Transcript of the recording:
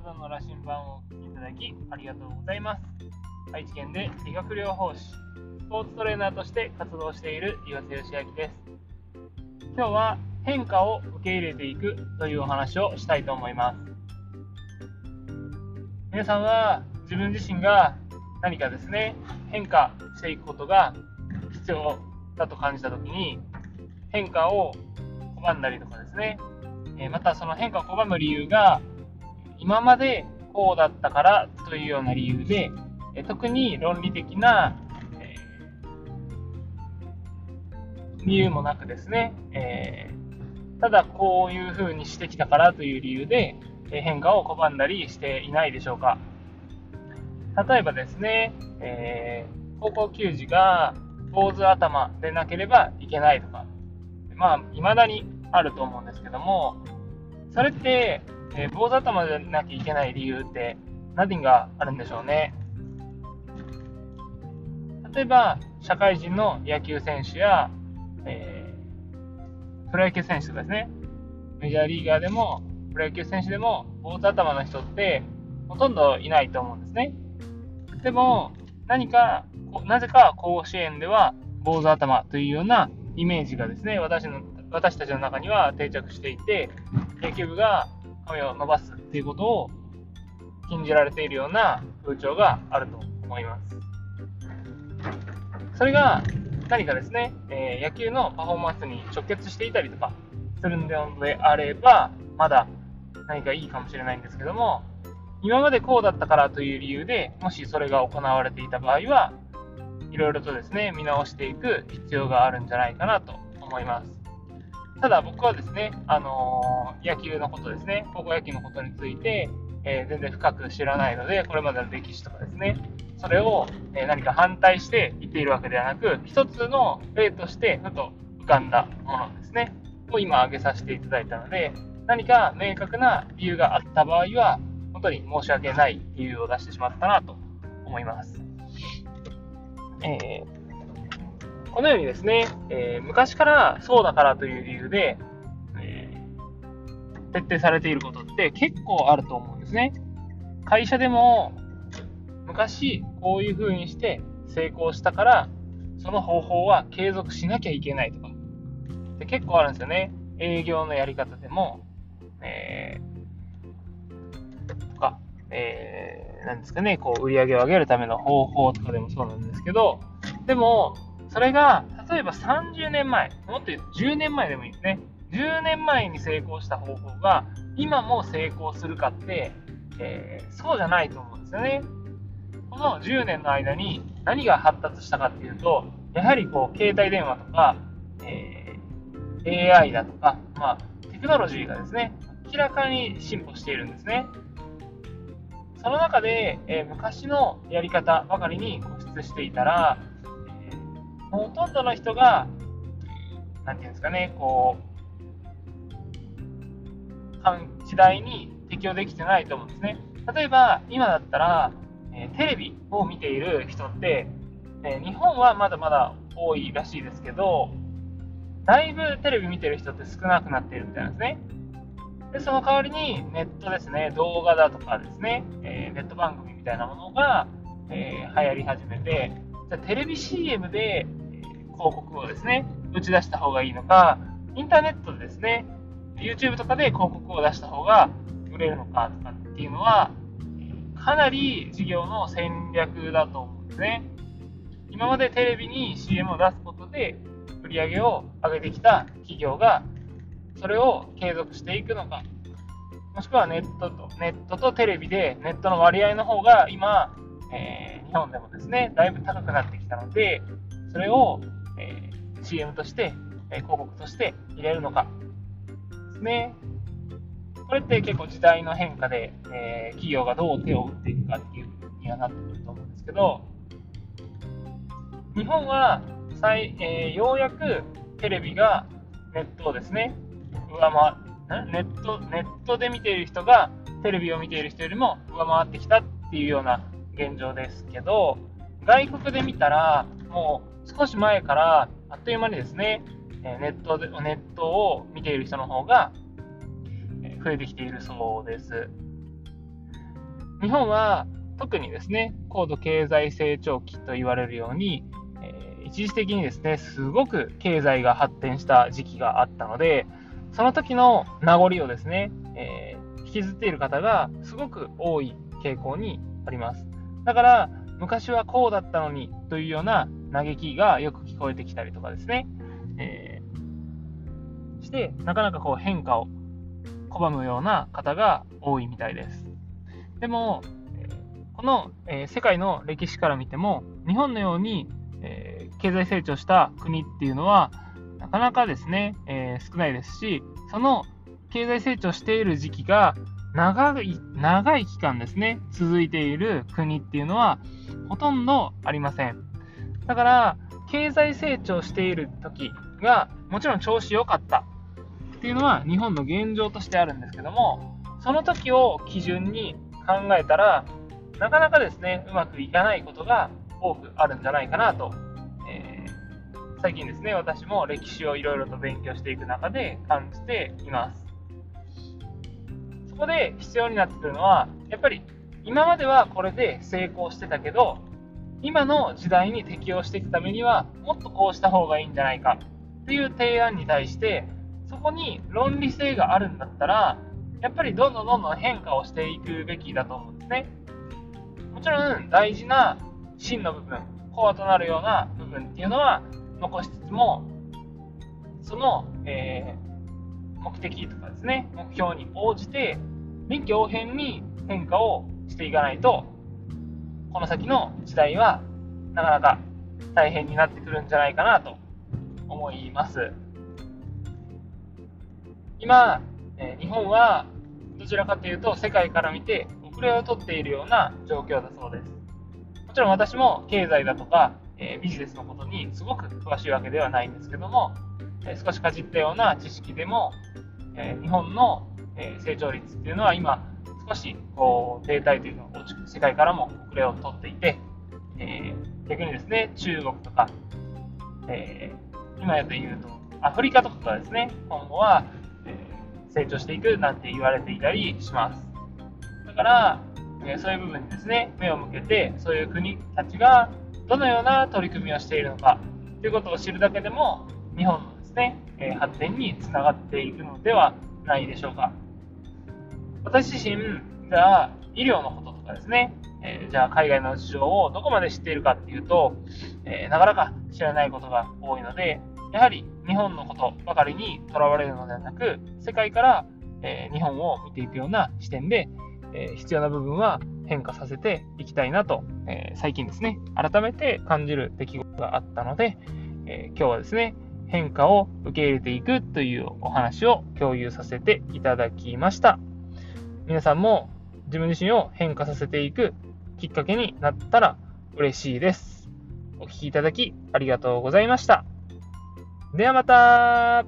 体の羅針盤をお聞きいただきありがとうございます。愛知県で理学療法士、スポーツトレーナーとして活動している岩瀬義明です。今日は変化を受け入れていくというお話をしたいと思います。皆さんは自分自身が何かですね、変化していくことが必要だと感じたときに、変化を拒んだりとかですね、またその変化を拒む理由が今までこうだったからというような理由で、え特に論理的な、えー、理由もなくですね、えー、ただこういうふうにしてきたからという理由で変化を拒んだりしていないでしょうか。例えばですね、えー、高校球児が坊主頭でなければいけないとか、まあ、未だにあると思うんですけども、それって、えー、坊主頭でなきゃいけない理由って何があるんでしょうね。例えば、社会人の野球選手や、えー、プロ野球選手とかですね、メジャーリーガーでも、プロ野球選手でも、坊主頭の人ってほとんどいないと思うんですね。でも、何か、なぜか甲子園では坊主頭というようなイメージがですね、私の私たちの中には定着していて、野球部が髪を伸ばすっていうことを禁じられているような風潮があると思います。それが何かですね、えー、野球のパフォーマンスに直結していたりとかするのであれば、まだ何かいいかもしれないんですけども、今までこうだったからという理由でもしそれが行われていた場合は、いろいろとですね、見直していく必要があるんじゃないかなと思います。ただ僕はですね、あの、野球のことですね、高校野球のことについて、えー、全然深く知らないので、これまでの歴史とかですね、それを、え何か反対して言っているわけではなく、一つの例としてふと浮かんだものですね、を今挙げさせていただいたので、何か明確な理由があった場合は、本当に申し訳ない理由を出してしまったなと思います。えーこのようにですね、えー、昔からそうだからという理由で、えー、徹底されていることって結構あると思うんですね。会社でも昔こういう風にして成功したからその方法は継続しなきゃいけないとかで結構あるんですよね。営業のやり方でも、えー、とか、えー、なんですかね、こう売り上げを上げるための方法とかでもそうなんですけど、でも、それが、例えば30年前、もっと言うと10年前でもいいですね。10年前に成功した方法が、今も成功するかって、えー、そうじゃないと思うんですよね。この10年の間に何が発達したかっていうと、やはりこう、携帯電話とか、えー、AI だとか、まあ、テクノロジーがですね、明らかに進歩しているんですね。その中で、えー、昔のやり方ばかりに固執していたら、ほとんどの人が、なんていうんですかね、こう、時代に適応できてないと思うんですね。例えば、今だったら、え、テレビを見ている人って、え、日本はまだまだ多いらしいですけど、だいぶテレビ見てる人って少なくなっているみたいなんですね。で、その代わりにネットですね、動画だとかですね、えー、ネット番組みたいなものが、えー、流行り始めて、じゃテレビ CM で広告をですね、打ち出した方がいいのか、インターネットでですね、YouTube とかで広告を出した方が売れるのかとかっていうのは、かなり事業の戦略だと思うんですね。今までテレビに CM を出すことで売り上げを上げてきた企業が、それを継続していくのか、もしくはネットと、ネットとテレビでネットの割合の方が今、えー、日本でもですね、だいぶ高くなってきたので、それをえー、CM として、えー、広告として入れるのかですね。これって結構時代の変化で、えー、企業がどう手を打っていくかっていうにはなってくると思うんですけど、日本は最、えー、ようやくテレビがネットをですね、上回ネットネットで見ている人がテレビを見ている人よりも上回ってきたっていうような現状ですけど、外国で見たら、もう少し前からあっという間にですね、ネットでネットを見ている人の方が増えてきているそうです。日本は特にですね、高度経済成長期と言われるように、一時的にですね、すごく経済が発展した時期があったので、その時の名残をですね、えー、引きずっている方がすごく多い傾向にあります。だから、昔はこうだったのにというような嘆きがよく聞こえてきたりとかですね、えー、して、なかなかこう変化を拒むような方が多いみたいです。でも、この、えー、世界の歴史から見ても、日本のように、えー、経済成長した国っていうのは、なかなかですね、えー、少ないですし、その経済成長している時期が長い、長い期間ですね、続いている国っていうのはほとんどありません。だから、経済成長している時が、もちろん調子良かったっていうのは日本の現状としてあるんですけども、その時を基準に考えたら、なかなかですね、うまくいかないことが多くあるんじゃないかなと、えー、最近ですね、私も歴史をいろいろと勉強していく中で感じています。そこで必要になってくるのは、やっぱり今まではこれで成功してたけど、今の時代に適応していくためには、もっとこうした方がいいんじゃないかっていう提案に対して、そこに論理性があるんだったら、やっぱりどんどんどんどん変化をしていくべきだと思うんですね。もちろん大事な真の部分、コアとなるような部分っていうのは残しつつも、その、えー、目的とかですね、目標に応じて、臨機応変に変化をしていかないと、この先の時代はなかなか大変になってくるんじゃないかなと思います。今、え日本はどちらかというと世界から見て遅れをとっているような状況だそうです。もちろん私も経済だとか、えビジネスのことにすごく詳しいわけではないんですけども、え少しかじったような知識でも、え日本の、成長率っていうのは今少しこう停滞というのを世界からも遅れをとっていて、えー、逆にですね中国とか、えー、今やと言うとアフリカとかがですね今後は、え成長していくなんて言われていたりします。だから、えそういう部分にですね、目を向けて、そういう国たちがどのような取り組みをしているのかということを知るだけでも、日本のですね、え発展につながっていくのではないでしょうか。私自身、じゃあ、医療のこととかですね、えー、じゃあ海外の事情をどこまで知っているかっていうと、えー、なかなか知らないことが多いので、やはり日本のことばかりにとらわれるのではなく、世界から、えー、日本を見ていくような視点で、えー、必要な部分は変化させていきたいなと、えー、最近ですね、改めて感じる出来事があったので、え今日はですね、変化を受け入れていくというお話を共有させていただきました。皆さんも自分自身を変化させていくきっかけになったら嬉しいです。お聴きいただきありがとうございました。ではまた